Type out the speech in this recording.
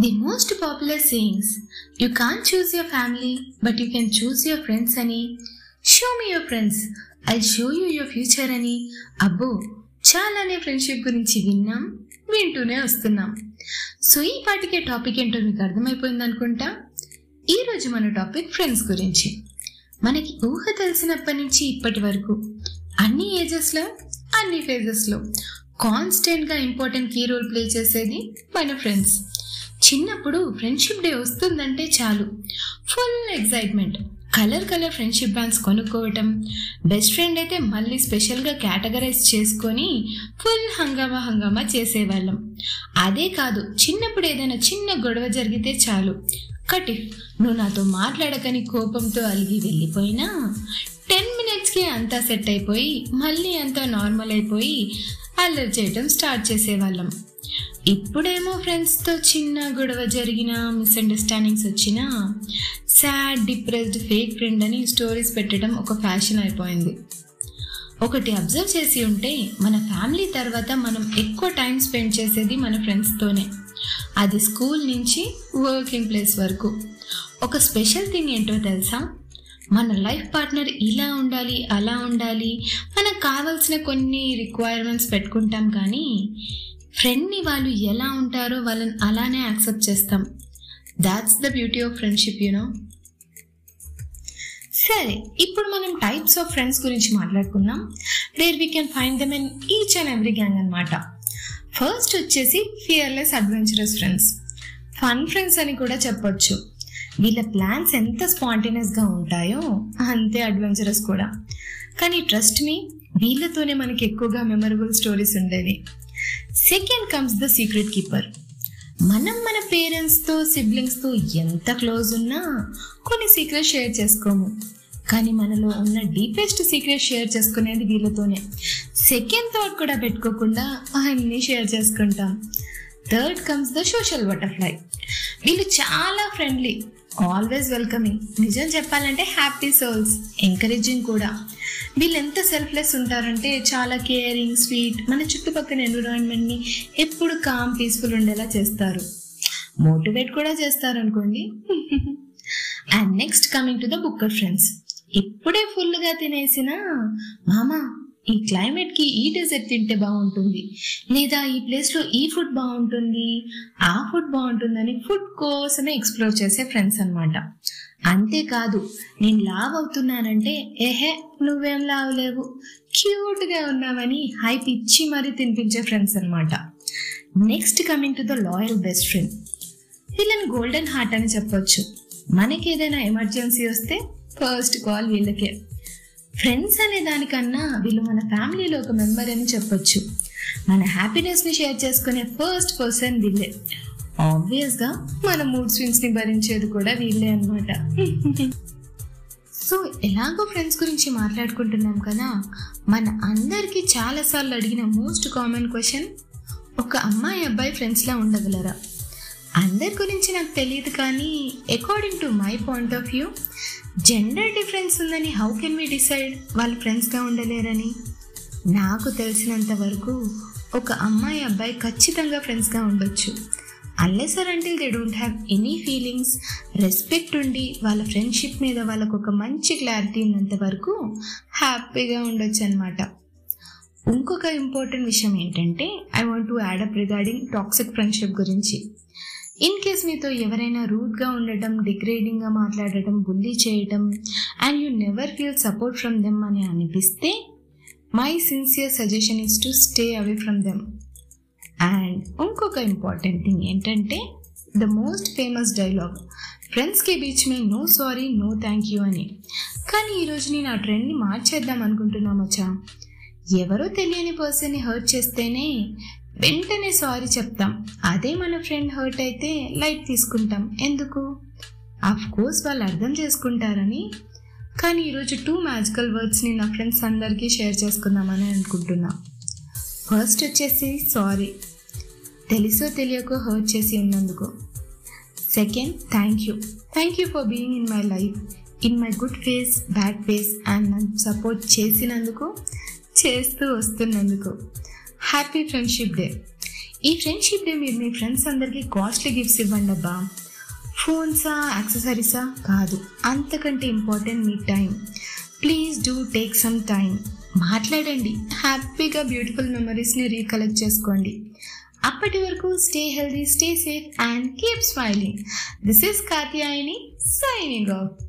The most popular sayings you can't choose your family but you can choose your friends అని show me your friends I show you your future అని అబ్బో చాలానే friendship గురించి విన్నాం వింటూనే వస్తున్నాం. So ఈ పాటికే టాపిక్ ఏంటో మీకు అర్థమైపోయింది అనుకుంటా? ఈరోజు మన టాపిక్ ఫ్రెండ్స్ గురించి. మనకి ఊహ తెలిసినప్పటి నుంచి ఇప్పటి వరకు అన్ని ఏజెస్లో అన్ని ఫేజెస్లో కాన్స్టెంట్గా ఇంపార్టెంట్ కీ రోల్ ప్లే చేసేది మన ఫ్రెండ్స్ చిన్నప్పుడు ఫ్రెండ్షిప్ డే వస్తుందంటే చాలు. Full excitement colour colour friendship bands కొనుక్కోవటం. Best friend అయితే మళ్ళీ స్పెషల్గా కేటగరైజ్ చేసుకొని ఫుల్ హంగామా హంగామా చేసేవాళ్ళం. అదే కాదు చిన్నప్పుడు ఏదైనా చిన్న గొడవ జరిగితే చాలు. కటిఫ్ నువ్వు నాతో మాట్లాడకని కోపంతో అలిగి వెళ్ళిపోయినా టెన్ మినిట్స్కి అంతా సెట్ అయిపోయి మళ్ళీ అంతా నార్మల్ అయిపోయి అల్లరి చేయటం స్టార్ట్ చేసేవాళ్ళం. ఇప్పుడేమో ఫ్రెండ్స్తో చిన్న గొడవ జరిగిన మిస్అండర్స్టాండింగ్స్ వచ్చిన సాడ్ డిప్రెస్డ్ ఫేక్ ఫ్రెండ్ అని స్టోరీస్ పెట్టడం ఒక ఫ్యాషన్ అయిపోయింది. ఒకటి అబ్జర్వ్ చేసి ఉంటే మన ఫ్యామిలీ తర్వాత మనం ఎక్కువ టైం స్పెండ్ చేసేది మన ఫ్రెండ్స్తోనే అది స్కూల్ నుంచి వర్కింగ్ ప్లేస్ వరకు. ఒక స్పెషల్ థింగ్ ఏంటో తెలుసా? మన లైఫ్ పార్ట్నర్ ఇలా ఉండాలి అలా ఉండాలి మనకు కావాల్సిన కొన్ని రిక్వైర్మెంట్స్ పెట్టుకుంటాం కానీ ఫ్రెండ్ని వాళ్ళు ఎలా ఉంటారో వాళ్ళని అలానే యాక్సెప్ట్ చేస్తాం. That's the beauty of friendship you know సరే ఇప్పుడు మనం టైప్స్ ఆఫ్ ఫ్రెండ్స్ గురించి మాట్లాడుకుందాం. Where we can find them in each and every gang అనమాట ఫస్ట్ వచ్చేసి fearless adventurous friends fun friends అని కూడా చెప్పొచ్చు. వీళ్ళ ప్లాన్స్ ఎంత స్పాంటేనియస్గా ఉంటాయో అంతే అడ్వెంచరస్ కూడా. కానీ ట్రస్ట్ మీ వీళ్ళతోనే మనకి ఎక్కువగా మెమరబుల్ స్టోరీస్ ఉండేవి. Second comes the secret keeper మనం మన పేరెంట్స్తో సిబ్లింగ్స్తో ఎంత క్లోజ్ ఉన్నా కొన్ని సీక్రెట్స్ షేర్ చేసుకోము. కానీ మనలో ఉన్న డీపెస్ట్ సీక్రెట్ షేర్ చేసుకునేది వీళ్ళతోనే. సెకండ్ థాట్ కూడా పెట్టుకోకుండా అన్నీ షేర్ చేసుకుంటాం. Third comes the social butterfly వీళ్ళు చాలా ఫ్రెండ్లీ ఆల్వేస్ వెల్కమింగ్ నిజం చెప్పాలంటే హ్యాపీ సోల్స్ ఎంకరేజింగ్ కూడా. వీళ్ళు ఎంత సెల్ఫ్లెస్ ఉంటారంటే చాలా కేరింగ్ స్వీట్ మన చుట్టుపక్కల ఎన్విరాన్మెంట్ని ఎప్పుడు కామ్ పీస్ఫుల్ ఉండేలా చేస్తారు. మోటివేట్ కూడా చేస్తారు అనుకోండి and next coming to the Booker friends ఇప్పుడే ఫుల్గా తినేసిన మామా ఈ క్లైమేట్కి ఈ డెజర్ట్ తింటే బాగుంటుంది. లేదా ఈ ప్లేస్లో ఈ ఫుడ్ బాగుంటుంది ఆ ఫుడ్ బాగుంటుందని ఫుడ్ కోసమే ఎక్స్ప్లోర్ చేసే ఫ్రెండ్స్ అనమాట అంతేకాదు నేను లావ్ అవుతున్నానంటే ఏహే నువ్వేం లావ్ లేవు. క్యూట్గా ఉన్నావని హైప్ ఇచ్చి మరీ తినిపించే ఫ్రెండ్స్ అనమాట next coming to the loyal best friend వీళ్ళని గోల్డెన్ హార్ట్ అని చెప్పొచ్చు. మనకి ఏదైనా ఎమర్జెన్సీ వస్తే ఫస్ట్ కాల్ వీళ్ళకే. ఫ్రెండ్స్ అనే దానికన్నా వీళ్ళు మన ఫ్యామిలీలో ఒక మెంబర్ అని చెప్పొచ్చు. మన హ్యాపీనెస్ని షేర్ చేసుకునే ఫస్ట్ పర్సన్ వీళ్ళే. ఆబ్వియస్గా మన మూడ్ స్వింగ్స్ని భరించేది కూడా వీళ్ళే అనమాట సో ఎలాగో ఫ్రెండ్స్ గురించి మాట్లాడుకుంటున్నాం కదా? మన అందరికీ చాలాసార్లు అడిగిన మోస్ట్ కామన్ క్వశ్చన్ ఒక అమ్మాయి అబ్బాయి ఫ్రెండ్స్లా ఉండగలరా? అందరి గురించి నాకు తెలియదు కానీ according to my point of view gender difference ఉందని హౌ కెన్ వి డిసైడ్ వాళ్ళు ఫ్రెండ్స్గా ఉండలేరని? నాకు తెలిసినంత వరకు ఒక అమ్మాయి అబ్బాయి ఖచ్చితంగా ఫ్రెండ్స్గా ఉండొచ్చు. Unless or until they don't have any feelings respect ఉండి వాళ్ళ ఫ్రెండ్షిప్ మీద వాళ్ళకు ఒక మంచి క్లారిటీ ఉన్నంత వరకు హ్యాపీగా ఉండొచ్చు అనమాట ఇంకొక ఇంపార్టెంట్ విషయం ఏంటంటే I want to add up regarding toxic friendship గురించి. ఇన్ కేస్ మీతో ఎవరైనా రూడ్గా ఉండటం డిగ్రేడింగ్గా మాట్లాడటం బుల్లీ చేయటం and you never feel support from them అని అనిపిస్తే my sincere suggestion is to stay away from them and ఇంకొక ఇంపార్టెంట్ థింగ్ ఏంటంటే ద మోస్ట్ ఫేమస్ డైలాగ్ ఫ్రెండ్స్కి బీచ్ మే no sorry no thank you అని. కానీ ఈరోజు నేను ఆ ట్రెండ్ని మార్చేద్దాం అనుకుంటున్నామచ్చా ఎవరో తెలియని పర్సన్ని హర్ట్ చేస్తేనే వెంటనే సారీ చెప్తాం. అదే మన ఫ్రెండ్ హర్ట్ అయితే లైట్ తీసుకుంటాం. ఎందుకు? ఆఫ్ కోర్స్ వాళ్ళు అర్థం చేసుకుంటారని. కానీ ఈరోజు టూ మ్యాజికల్ వర్డ్స్ని నా ఫ్రెండ్స్ అందరికీ షేర్ చేసుకుందామని అనుకుంటున్నా. ఫస్ట్ వచ్చేసి సారీ తెలుసో తెలియకో హర్ట్ చేసి ఉన్నందుకు. Second thank you thank you for being in my life in my good phase bad phase and నన్ను సపోర్ట్ చేసినందుకు చేస్తూ వస్తున్నందుకు. హ్యాపీ ఫ్రెండ్షిప్ డే ఈ ఫ్రెండ్షిప్ డే మీరు మీ ఫ్రెండ్స్ అందరికీ కాస్ట్లీ గిఫ్ట్స్ ఇవ్వండి అబ్బా. ఫోన్సా యాక్సెసరీసా కాదు. అంతకంటే important me time please do take some time మాట్లాడండి. హ్యాపీగా బ్యూటిఫుల్ మెమరీస్ని రీకలెక్ట్ చేసుకోండి. అప్పటి వరకు stay healthy stay safe and keep smiling this is Katyayani signing off